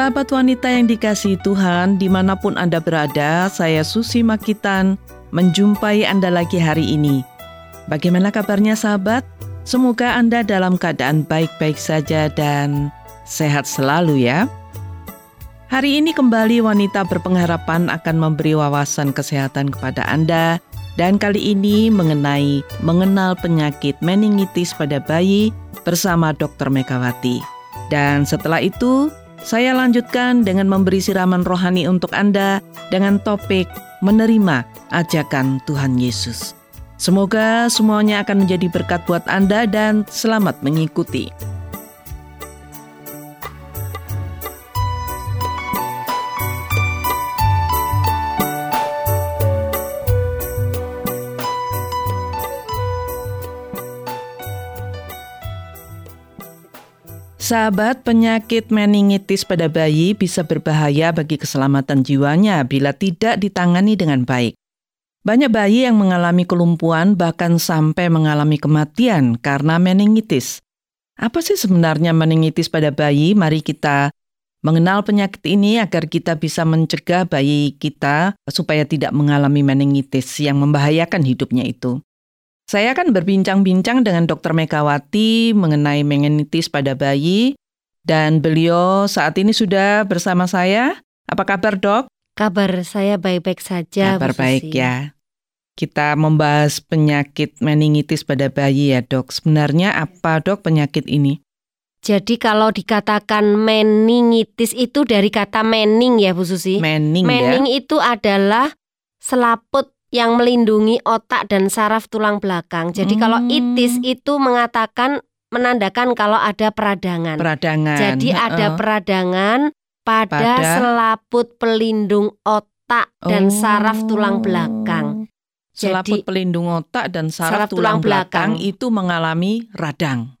Sahabat wanita yang dikasihi Tuhan, di mana pun Anda berada, saya Susi Makitan menjumpai Anda lagi hari ini. Bagaimana kabarnya sahabat? Semoga Anda dalam keadaan baik-baik saja dan sehat selalu ya. Hari ini kembali wanita berpengharapan akan memberi wawasan kesehatan kepada Anda dan kali ini mengenai mengenal penyakit meningitis pada bayi bersama Dr. Megawati. Dan setelah itu, saya lanjutkan dengan memberi siraman rohani untuk Anda dengan topik menerima ajakan Tuhan Yesus. Semoga semuanya akan menjadi berkat buat Anda dan selamat mengikuti. Sahabat, penyakit meningitis pada bayi bisa berbahaya bagi keselamatan jiwanya bila tidak ditangani dengan baik. Banyak bayi yang mengalami kelumpuhan bahkan sampai mengalami kematian karena meningitis. Apa sih sebenarnya meningitis pada bayi? Mari kita mengenal penyakit ini agar kita bisa mencegah bayi kita supaya tidak mengalami meningitis yang membahayakan hidupnya itu. Saya akan berbincang-bincang dengan Dr. Megawati mengenai meningitis pada bayi dan beliau saat ini sudah bersama saya. Apa kabar, Dok? Kabar saya baik-baik saja. Kabar baik ya. Kita membahas penyakit meningitis pada bayi ya, Dok. Sebenarnya apa, Dok, penyakit ini? Jadi kalau dikatakan meningitis itu dari kata mening ya Bu Susi. Mening, mening ya. itu adalah selaput yang melindungi otak dan saraf tulang belakang. Jadi hmm. kalau itis itu mengatakan menandakan kalau ada peradangan. Peradangan. Jadi uh. ada peradangan pada, pada selaput pelindung otak dan oh. saraf tulang belakang. Selaput Jadi, pelindung otak dan saraf, saraf tulang, tulang belakang, belakang itu mengalami radang.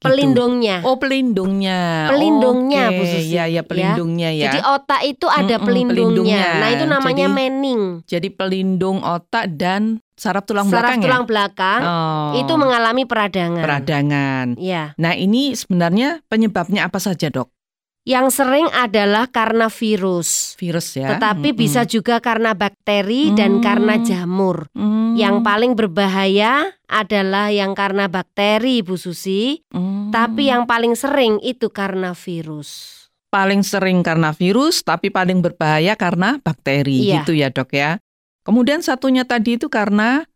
Gitu. Pelindungnya. Oh, pelindungnya. Pelindungnya, okay. Bu Susi. Ya, ya, pelindungnya ya. Jadi otak itu ada mm -mm, pelindungnya. pelindungnya. Nah, itu namanya jadi, mening. Jadi pelindung otak dan saraf tulang saraf belakang Saraf tulang ya? belakang oh. itu mengalami peradangan. Peradangan. Iya. Nah, ini sebenarnya penyebabnya apa saja, Dok? Yang sering adalah karena virus. Virus ya. Tetapi hmm. bisa juga karena bakteri hmm. dan karena jamur. Hmm. Yang paling berbahaya adalah yang karena bakteri, Bu Susi. Hmm. Tapi yang paling sering itu karena virus. Paling sering karena virus, tapi paling berbahaya karena bakteri, iya. gitu ya, Dok ya. Kemudian satunya tadi itu karena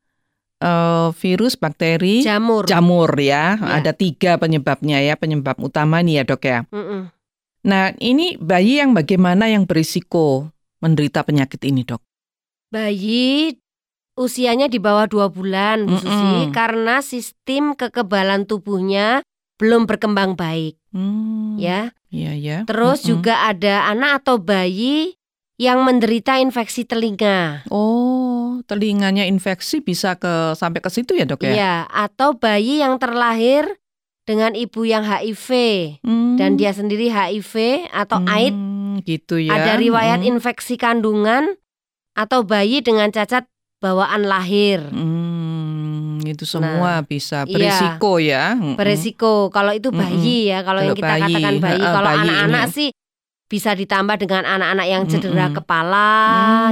uh, virus, bakteri, jamur. Jamur ya. ya. Ada tiga penyebabnya ya, penyebab utama nih ya, Dok ya. Mm -mm. Nah, ini bayi yang bagaimana yang berisiko menderita penyakit ini, dok? Bayi usianya di bawah dua bulan, Bu mm -mm. Susi, karena sistem kekebalan tubuhnya belum berkembang baik. Mm, ya. Iya, ya. Terus mm -mm. juga ada anak atau bayi yang menderita infeksi telinga. Oh, telinganya infeksi bisa ke sampai ke situ ya, Dok ya? Iya, atau bayi yang terlahir dengan ibu yang HIV hmm. dan dia sendiri HIV atau hmm, AIDS gitu ya. Ada riwayat hmm. infeksi kandungan atau bayi dengan cacat bawaan lahir. Hmm, itu semua nah, bisa berisiko iya, ya. Berisiko kalau itu bayi hmm. ya, kalau, yang kita bayi, katakan bayi. Kalau anak-anak sih bisa ditambah dengan anak-anak yang cedera mm -mm. kepala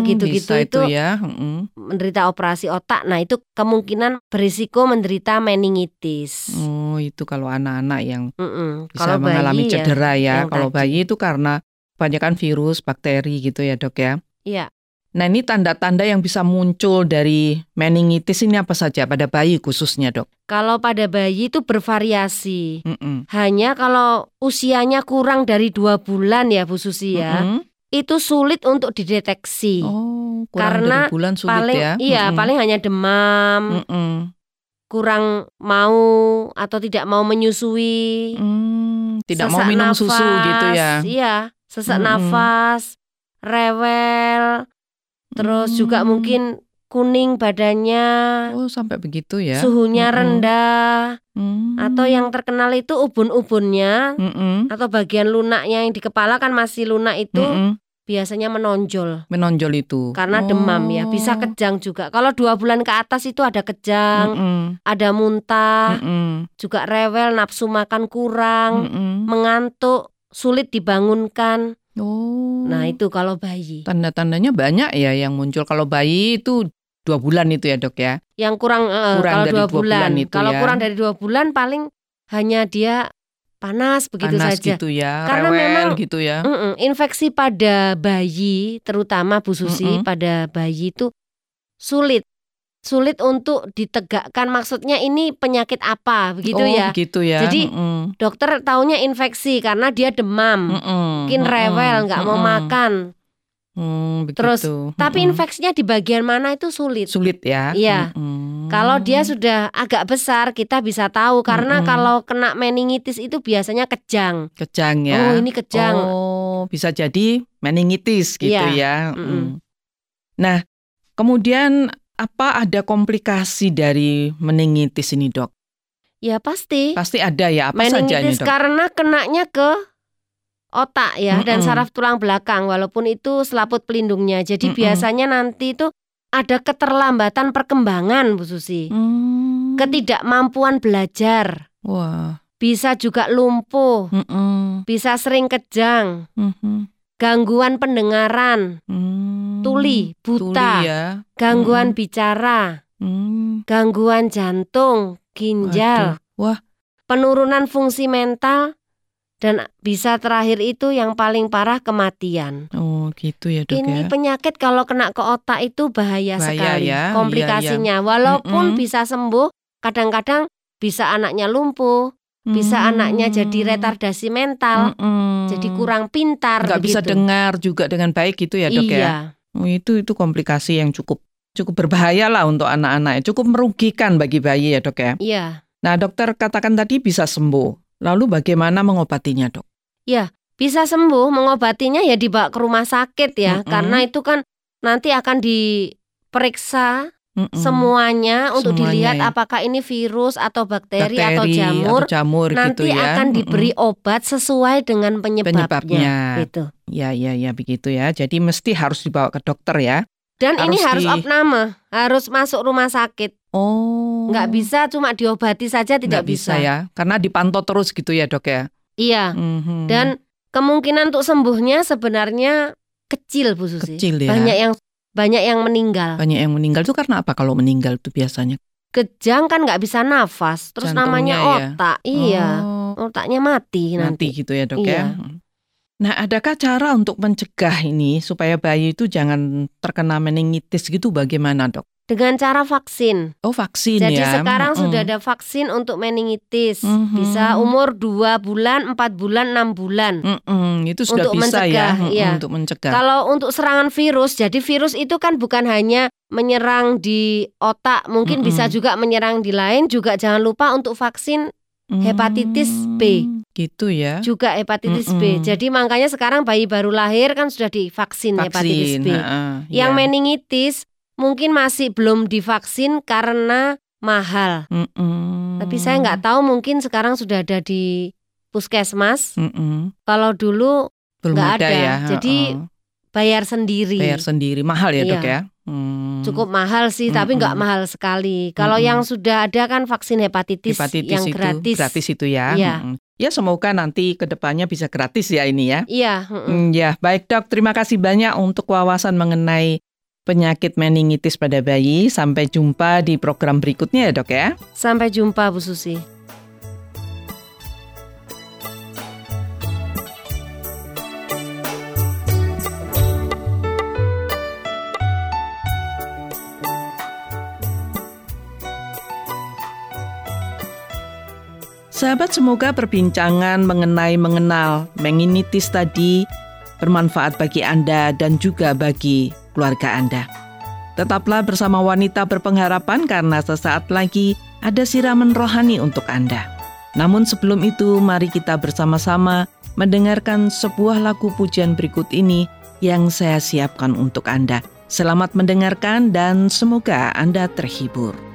gitu-gitu mm, itu, itu ya mm. menderita operasi otak nah itu kemungkinan berisiko menderita meningitis oh itu kalau anak-anak yang mm -mm. bisa kalau mengalami bayi ya, cedera ya, ya. kalau tadi. bayi itu karena kebanyakan virus bakteri gitu ya dok ya iya Nah ini tanda-tanda yang bisa muncul dari meningitis ini apa saja pada bayi khususnya dok? Kalau pada bayi itu bervariasi. Mm -mm. Hanya kalau usianya kurang dari dua bulan ya Bu Susi ya. Mm -mm. Itu sulit untuk dideteksi. Oh, kurang Karena dari bulan sulit paling, ya. Iya, mm -mm. paling hanya demam. Mm -mm. Kurang mau atau tidak mau menyusui. Mm, tidak mau minum nafas, susu gitu ya. Iya, sesak mm -mm. nafas, rewel, Terus hmm. juga mungkin kuning badannya. Oh, sampai begitu ya. Suhunya hmm. rendah. Hmm. Atau yang terkenal itu ubun-ubunnya hmm. atau bagian lunaknya yang di kepala kan masih lunak itu hmm. biasanya menonjol. Menonjol itu. Karena oh. demam ya, bisa kejang juga. Kalau dua bulan ke atas itu ada kejang, hmm. ada muntah, hmm. juga rewel, nafsu makan kurang, hmm. mengantuk sulit dibangunkan. Oh. Nah itu kalau bayi. Tanda-tandanya banyak ya yang muncul kalau bayi itu dua bulan itu ya dok ya? Yang kurang, uh, kurang kalau dari dua, bulan. bulan itu kalau ya. kurang dari dua bulan paling hanya dia panas begitu Panas saja. gitu ya, Karena rewel memang gitu ya. Mm-mm, infeksi pada bayi, terutama Bu Susi Mm-mm. pada bayi itu sulit, sulit untuk ditegakkan. Maksudnya ini penyakit apa, begitu oh, ya? gitu ya. Jadi, Mm-mm. Dokter taunya infeksi karena dia demam, Mm-mm. mungkin rewel, nggak mau Mm-mm. makan. Hmm, Terus, begitu. Tapi infeksinya di bagian mana itu sulit. sulit ya. Iya. Mm-mm. Kalau dia sudah agak besar, kita bisa tahu karena Mm-mm. kalau kena meningitis itu biasanya kejang. kejang ya. Oh, ini kejang. Oh, bisa jadi meningitis gitu Iya. ya. Mm-mm. Mm. Nah, kemudian apa ada komplikasi dari meningitis ini, Dok? Ya pasti. Pasti ada ya, apa saja ini, meningitis Dok? karena kenanya ke otak ya dan Mm-mm. saraf tulang belakang walaupun itu selaput pelindungnya. Jadi Mm-mm. biasanya nanti itu ada keterlambatan perkembangan Bu Susi. Hmm. Ketidakmampuan belajar. Wah. Bisa juga lumpuh, Mm-mm. bisa sering kejang, Mhm. Gangguan pendengaran, Hmm. tuli, buta, Tuli ya. gangguan Mm-mm. bicara, Hmm. gangguan jantung, ginjal. Wah, penurunan fungsi mental, dan bisa terakhir itu yang paling parah kematian. oh gitu ya, Dok Ini ya. penyakit kalau kena ke otak itu bahaya, Bahaya sekali ya, iya, komplikasinya. Walaupun Mm-mm. bisa sembuh, kadang-kadang bisa anaknya lumpuh, bisa Hmm. anaknya jadi retardasi mental, Mm-mm. jadi kurang pintar nggak bisa begitu. dengar juga dengan baik gitu ya, Dok iya, ya. Itu itu komplikasi yang cukup cukup berbahaya lah untuk anak-anak, cukup merugikan bagi bayi ya, Dok ya. iya. Nah, dokter katakan tadi bisa sembuh. Lalu bagaimana mengobatinya, Dok? Bisa sembuh, mengobatinya ya dibawa ke rumah sakit ya, Mm-mm. karena itu kan nanti akan diperiksa Mm-mm. semuanya untuk Semuanya dilihat apakah ini virus atau bakteri, atau Bakteri jamur. atau jamur Nanti gitu ya. akan Mm-mm. diberi obat sesuai dengan penyebabnya. Penyebabnya. Gitu. Ya, ya, ya begitu ya. Jadi mesti harus dibawa ke dokter ya. Dan ini harus Harus di- opname, harus masuk rumah sakit. Oh. Nggak bisa cuma diobati saja tidak Nggak bisa. ya. Karena dipantau terus gitu ya, Dok ya. Iya. Mhm. Dan kemungkinan untuk sembuhnya sebenarnya kecil Bu Susi. kecil ya. Banyak yang banyak yang meninggal. Banyak yang meninggal itu karena apa kalau meninggal itu biasanya? Kejang kan nggak bisa nafas, terus Jantungnya namanya ya? otak. Iya. Oh, Otaknya mati nanti nanti. gitu ya, Dok Iya. ya. Nah, adakah cara untuk mencegah ini supaya bayi itu jangan terkena meningitis gitu bagaimana, Dok? Dengan cara vaksin. Oh, vaksin Jadi ya. sekarang Mm-mm. sudah ada vaksin untuk meningitis. Mhm. Bisa umur 2 bulan, 4 bulan, 6 bulan. Mm-mm, itu sudah Untuk bisa ya mencegah, mm-mm, iya. untuk mencegah. Kalau untuk serangan virus, jadi virus itu kan bukan hanya menyerang di otak, mungkin Mm-mm. bisa juga menyerang di lain. Juga jangan lupa untuk vaksin hepatitis B. Hmm, Gitu ya. juga hepatitis B. Mm-mm. Jadi makanya sekarang bayi baru lahir kan sudah divaksin hepatitis Vaksin. B. heeh, Yang iya. meningitis mungkin masih belum divaksin karena mahal. Mm-mm. Tapi saya nggak tahu mungkin sekarang sudah ada di puskesmas. Mm-mm. Kalau dulu Belum nggak ada, ada. ya. Jadi heeh. bayar sendiri. bayar sendiri mahal ya, Dok Iya. ya. Hmm. Cukup mahal sih, tapi nggak mahal sekali. Kalau Mm-mm. yang sudah ada kan vaksin hepatitis, hepatitis yang itu gratis. gratis itu ya. Iya. Mm-mm. Ya semoga nanti ke depannya bisa gratis ya ini ya. Iya, mm-mm. Hmm, ya, baik dok. Terima kasih banyak untuk wawasan mengenai penyakit meningitis pada bayi. Sampai jumpa di program berikutnya ya dok ya. Sampai jumpa Bu Susi. Sahabat semoga perbincangan mengenai mengenal meningitis tadi bermanfaat bagi Anda dan juga bagi keluarga Anda. Tetaplah bersama wanita berpengharapan karena sesaat lagi ada siraman rohani untuk Anda. Namun sebelum itu mari kita bersama-sama mendengarkan sebuah lagu pujian berikut ini yang saya siapkan untuk Anda. Selamat mendengarkan dan semoga Anda terhibur.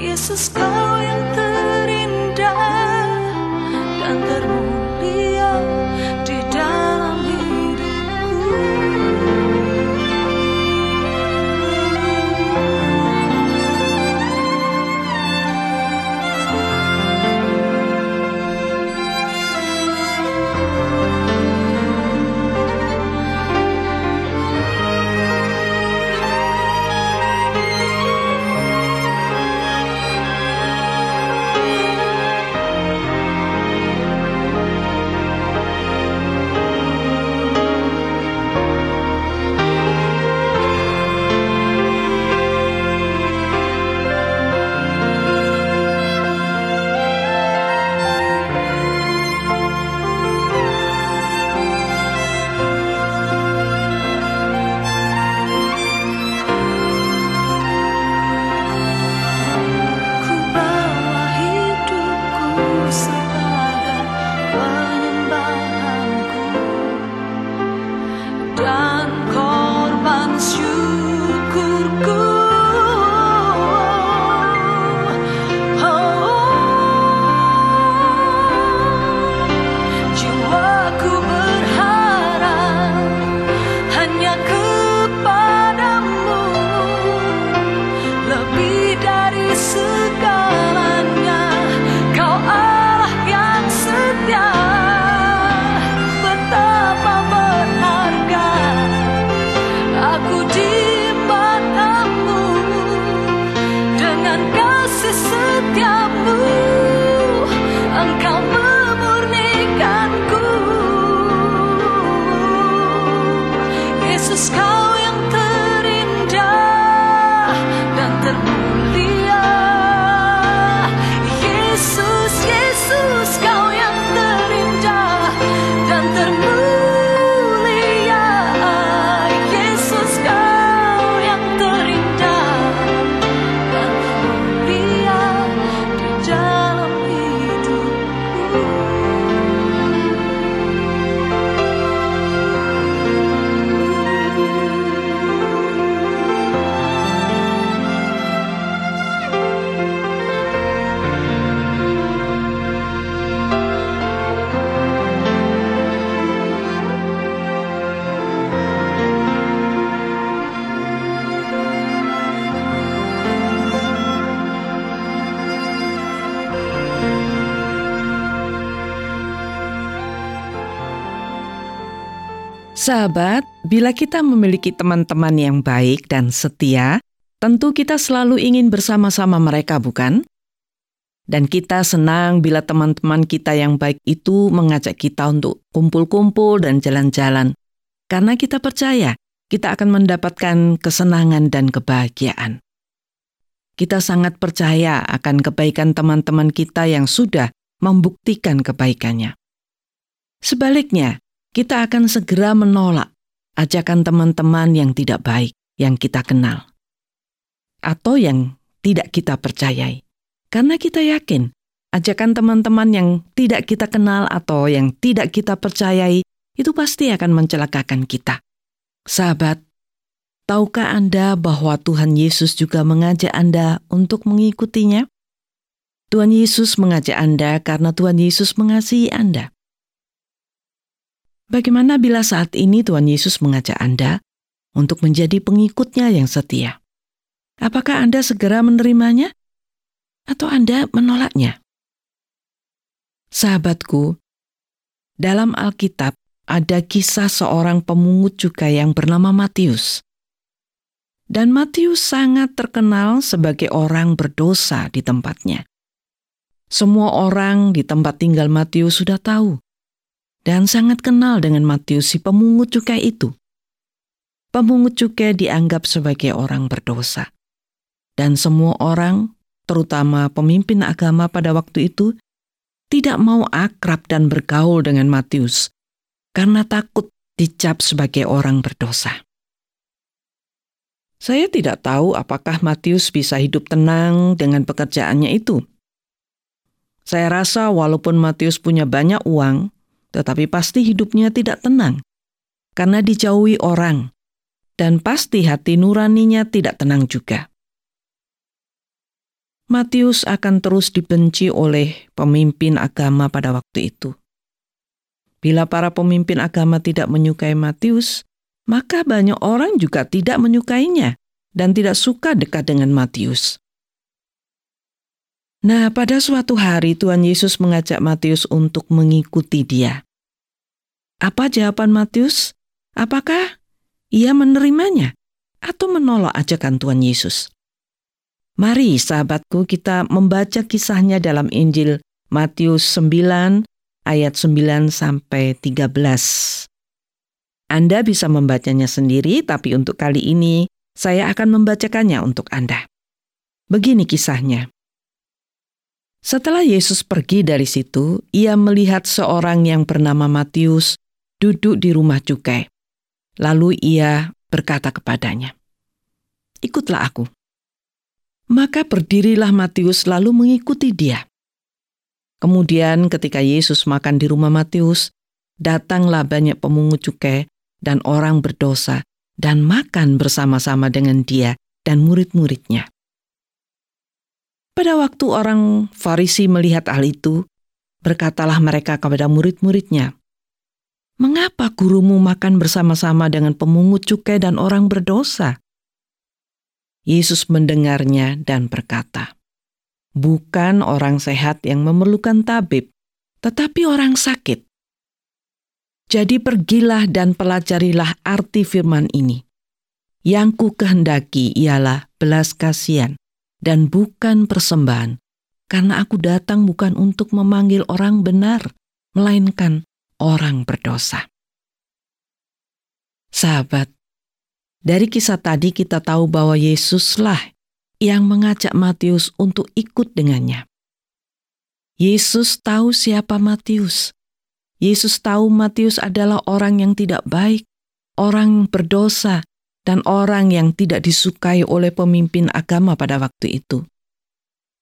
Yesus kau yang Sahabat, bila kita memiliki teman-teman yang baik dan setia, tentu kita selalu ingin bersama-sama mereka, bukan? Dan kita senang bila teman-teman kita yang baik itu mengajak kita untuk kumpul-kumpul dan jalan-jalan. Karena kita percaya kita akan mendapatkan kesenangan dan kebahagiaan. Kita sangat percaya akan kebaikan teman-teman kita yang sudah membuktikan kebaikannya. Sebaliknya, kita akan segera menolak ajakan teman-teman yang tidak baik yang kita kenal atau yang tidak kita percayai. Karena kita yakin ajakan teman-teman yang tidak kita kenal atau yang tidak kita percayai itu pasti akan mencelakakan kita. Sahabat, tahukah Anda bahwa Tuhan Yesus juga mengajak Anda untuk mengikutinya? Tuhan Yesus mengajak Anda karena Tuhan Yesus mengasihi Anda. Bagaimana bila saat ini Tuhan Yesus mengajak Anda untuk menjadi pengikutnya yang setia? Apakah Anda segera menerimanya? Atau Anda menolaknya? Sahabatku, dalam Alkitab ada kisah seorang pemungut cukai yang bernama Matius. Dan Matius sangat terkenal sebagai orang berdosa di tempatnya. Semua orang di tempat tinggal Matius sudah tahu dan sangat kenal dengan Matius si pemungut cukai itu. Pemungut cukai dianggap sebagai orang berdosa. Dan semua orang, terutama pemimpin agama pada waktu itu, tidak mau akrab dan bergaul dengan Matius karena takut dicap sebagai orang berdosa. Saya tidak tahu apakah Matius bisa hidup tenang dengan pekerjaannya itu. Saya rasa walaupun Matius punya banyak uang, tetapi pasti hidupnya tidak tenang karena dijauhi orang, dan pasti hati nuraninya tidak tenang juga. Matius akan terus dibenci oleh pemimpin agama pada waktu itu. Bila para pemimpin agama tidak menyukai Matius, maka banyak orang juga tidak menyukainya dan tidak suka dekat dengan Matius. Nah, pada suatu hari Tuhan Yesus mengajak Matius untuk mengikuti dia. Apa jawaban Matius? Apakah ia menerimanya atau menolak ajakan Tuhan Yesus? Mari sahabatku kita membaca kisahnya dalam Injil Matius 9 ayat 9 sampai 13. Anda bisa membacanya sendiri tapi untuk kali ini saya akan membacakannya untuk Anda. Begini kisahnya. Setelah Yesus pergi dari situ, ia melihat seorang yang bernama Matius duduk di rumah cukai. Lalu ia berkata kepadanya, "Ikutlah aku." Maka berdirilah Matius lalu mengikuti dia. Kemudian ketika Yesus makan di rumah Matius, datanglah banyak pemungut cukai dan orang berdosa dan makan bersama-sama dengan dia dan murid-muridnya. Pada waktu orang Farisi melihat hal itu, berkatalah mereka kepada murid-muridnya, Mengapa gurumu makan bersama-sama dengan pemungut cukai dan orang berdosa? Yesus mendengarnya dan berkata, "Bukan orang sehat yang memerlukan tabib, tetapi orang sakit. Jadi pergilah dan pelajarilah arti firman ini. Yang ku kehendaki ialah belas kasihan dan bukan persembahan, karena aku datang bukan untuk memanggil orang benar, melainkan orang berdosa." Sahabat, dari kisah tadi kita tahu bahwa Yesuslah yang mengajak Matius untuk ikut dengannya. Yesus tahu siapa Matius. Yesus tahu Matius adalah orang yang tidak baik, orang berdosa, dan orang yang tidak disukai oleh pemimpin agama pada waktu itu.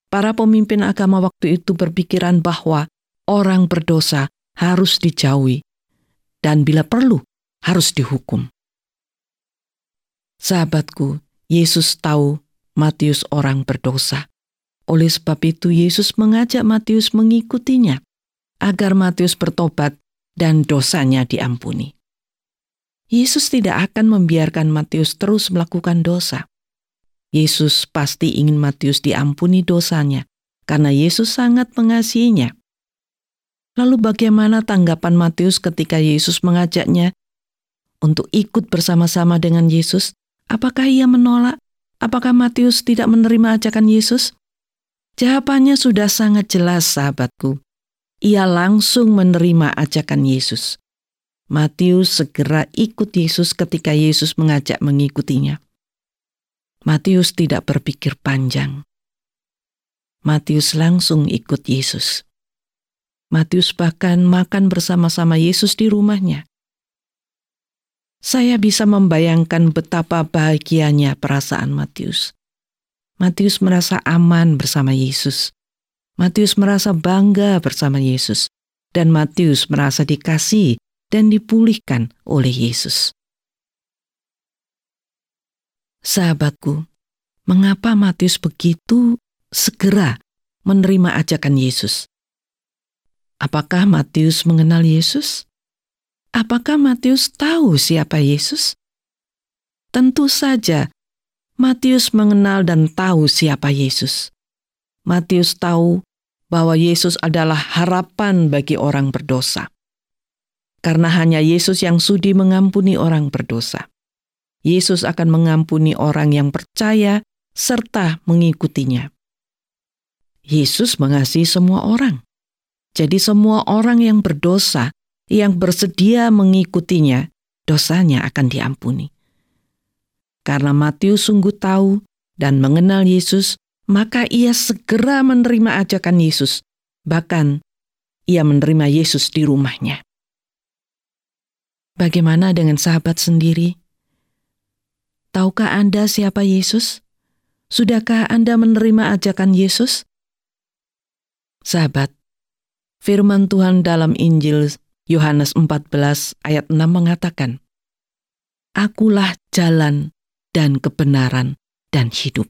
Para pemimpin agama waktu itu berpikiran bahwa orang berdosa harus dijauhi, dan bila perlu harus dihukum. Sahabatku, Yesus tahu Matius orang berdosa. Oleh sebab itu Yesus mengajak Matius mengikutinya agar Matius bertobat dan dosanya diampuni. Yesus tidak akan membiarkan Matius terus melakukan dosa. Yesus pasti ingin Matius diampuni dosanya karena Yesus sangat mengasihinya. Lalu bagaimana tanggapan Matius ketika Yesus mengajaknya untuk ikut bersama-sama dengan Yesus Apakah ia menolak? Apakah Matius tidak menerima ajakan Yesus? Jawabannya sudah sangat jelas, sahabatku. Ia langsung menerima ajakan Yesus. Matius segera ikut Yesus ketika Yesus mengajak mengikutinya. Matius tidak berpikir panjang. Matius langsung ikut Yesus. Matius bahkan makan bersama-sama Yesus di rumahnya. Saya bisa membayangkan betapa bahagianya perasaan Matius. Matius merasa aman bersama Yesus. Matius merasa bangga bersama Yesus. Dan Matius merasa dikasih dan dipulihkan oleh Yesus. Sahabatku, mengapa Matius begitu segera menerima ajakan Yesus? Apakah Matius mengenal Yesus? Apakah Matius tahu siapa Yesus? Tentu saja, Matius mengenal dan tahu siapa Yesus. Matius tahu bahwa Yesus adalah harapan bagi orang berdosa. Karena hanya Yesus yang sudi mengampuni orang berdosa. Yesus akan mengampuni orang yang percaya serta mengikutinya. Yesus mengasihi semua orang. Jadi semua orang yang berdosa yang bersedia mengikutinya, dosanya akan diampuni. Karena Matius sungguh tahu dan mengenal Yesus, maka ia segera menerima ajakan Yesus. Bahkan ia menerima Yesus di rumahnya. Bagaimana dengan sahabat sendiri? Tahukah Anda siapa Yesus? Sudahkah Anda menerima ajakan Yesus? Sahabat, firman Tuhan dalam Injil Yohanes 14 ayat 6 mengatakan, Akulah jalan dan kebenaran dan hidup.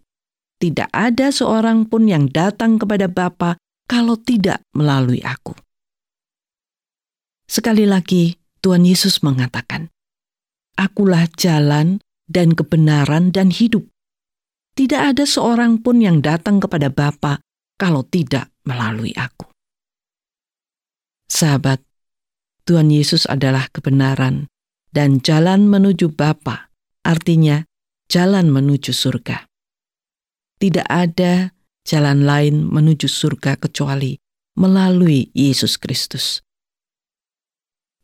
Tidak ada seorang pun yang datang kepada Bapa kalau tidak melalui aku. Sekali lagi, Tuhan Yesus mengatakan, Akulah jalan dan kebenaran dan hidup. Tidak ada seorang pun yang datang kepada Bapa kalau tidak melalui aku. Sahabat, Tuhan Yesus adalah kebenaran dan jalan menuju Bapa, artinya jalan menuju surga. Tidak ada jalan lain menuju surga kecuali melalui Yesus Kristus.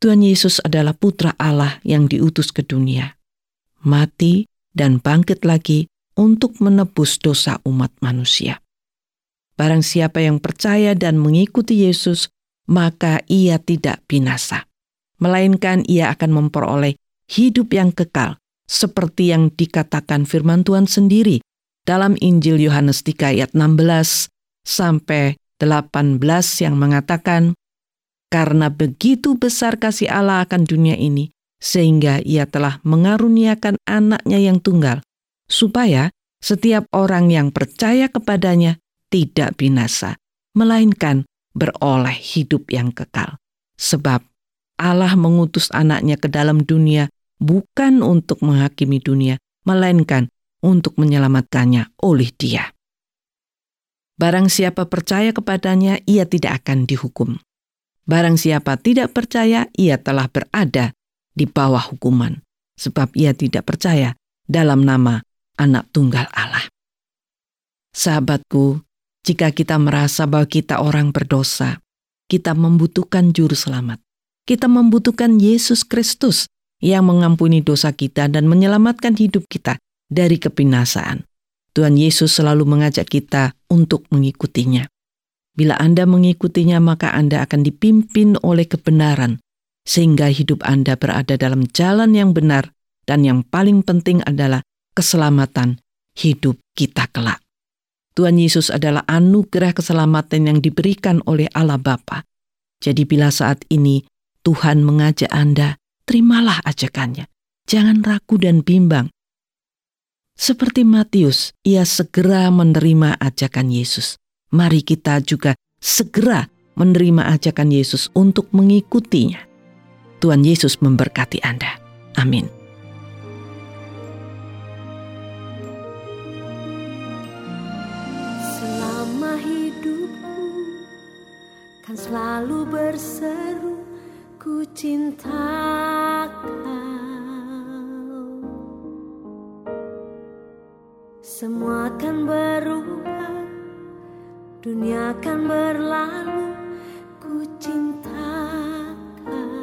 Tuhan Yesus adalah Putra Allah yang diutus ke dunia, mati dan bangkit lagi untuk menebus dosa umat manusia. Barang siapa yang percaya dan mengikuti Yesus, maka ia tidak binasa, melainkan ia akan memperoleh hidup yang kekal, seperti yang dikatakan firman Tuhan sendiri dalam Injil Yohanes 3 ayat 16 sampai 18 yang mengatakan, Karena begitu besar kasih Allah akan dunia ini, sehingga ia telah mengaruniakan anaknya yang tunggal, supaya setiap orang yang percaya kepadanya tidak binasa, melainkan beroleh hidup yang kekal. Sebab Allah mengutus anaknya ke dalam dunia bukan untuk menghakimi dunia, melainkan untuk menyelamatkannya oleh Dia. Barang siapa percaya kepadanya, ia tidak akan dihukum. Barang siapa tidak percaya, ia telah berada di bawah hukuman, sebab ia tidak percaya dalam nama Anak Tunggal Allah. Sahabatku, jika kita merasa bahwa kita orang berdosa, kita membutuhkan Juru Selamat. Kita membutuhkan Yesus Kristus yang mengampuni dosa kita dan menyelamatkan hidup kita dari kebinasaan. Tuhan Yesus selalu mengajak kita untuk mengikutinya. Bila Anda mengikutinya, maka Anda akan dipimpin oleh kebenaran, sehingga hidup Anda berada dalam jalan yang benar, dan yang paling penting adalah keselamatan hidup kita kelak. Tuhan Yesus adalah anugerah keselamatan yang diberikan oleh Allah Bapa. Jadi bila saat ini Tuhan mengajak Anda, terimalah ajakannya. Jangan ragu dan bimbang. Seperti Matius, ia segera menerima ajakan Yesus. Mari kita juga segera menerima ajakan Yesus untuk mengikutinya. Tuhan Yesus memberkati Anda. Amin. Selama hidupku kan selalu berseru ku cinta kau. Semua akan berubah, dunia akan berlalu, ku cinta kau.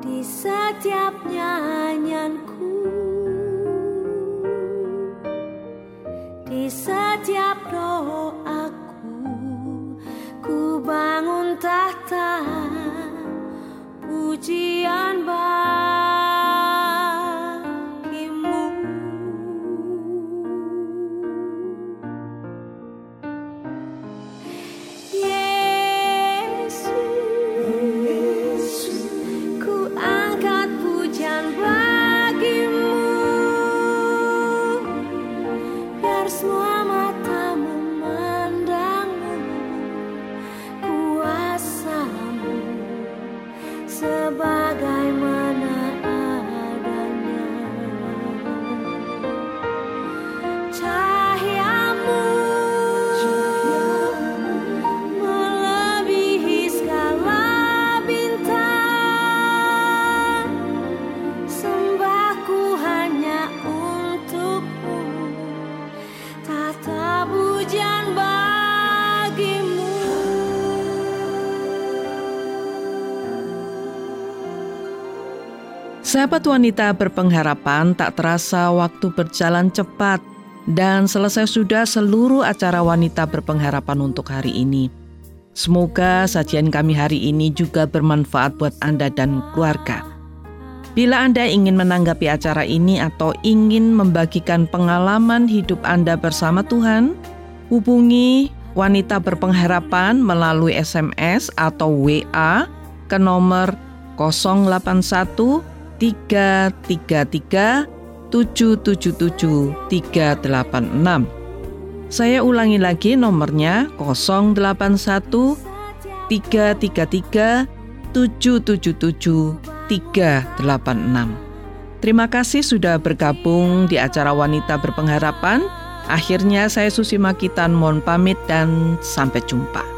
Di setiap nyanyianku, Sahabat wanita berpengharapan tak terasa waktu berjalan cepat dan selesai sudah seluruh acara wanita berpengharapan untuk hari ini. Semoga sajian kami hari ini juga bermanfaat buat Anda dan keluarga. Bila Anda ingin menanggapi acara ini atau ingin membagikan pengalaman hidup Anda bersama Tuhan, hubungi wanita berpengharapan melalui SMS atau WA ke nomor 081 333 777 386. Saya ulangi lagi nomornya 081 333 777 386. Terima kasih sudah bergabung di acara Wanita Berpengharapan. Akhirnya saya Susi Makitan mohon pamit dan sampai jumpa.